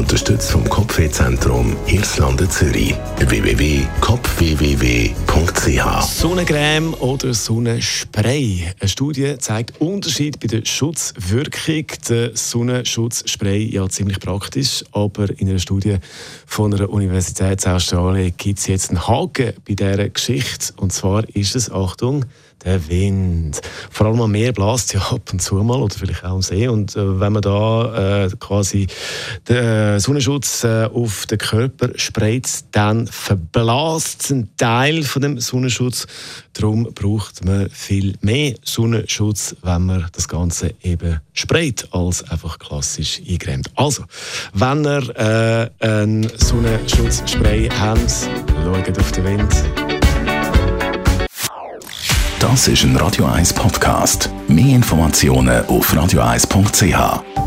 Unterstützt vom Kopfwehzentrum Irlande Zürich. www.kopfwww.ch Sonnencreme oder Sonnenspray. Eine Studie zeigt Unterschied bei der Schutzwirkung. Der Sonnenschutzspray ja ziemlich praktisch, aber in einer Studie von einer Universität in Australien gibt es jetzt einen Haken bei dieser Geschichte. Und zwar ist es, Achtung, der Wind. Vor allem am Meer bläst ja ab und zu mal oder vielleicht auch am See. Und äh, wenn man da äh, quasi den Sonnenschutz äh, auf den Körper sprayt, dann verblasst ein Teil von dem Sonnenschutz. Darum braucht man viel mehr Sonnenschutz, wenn man das Ganze eben sprayt, als einfach klassisch eingecremt. Also, wenn ihr äh, einen Sonnenschutzspray habt, schaut auf den Wind. Das ist ein Radio 1 Podcast. Mehr Informationen auf radio1.ch.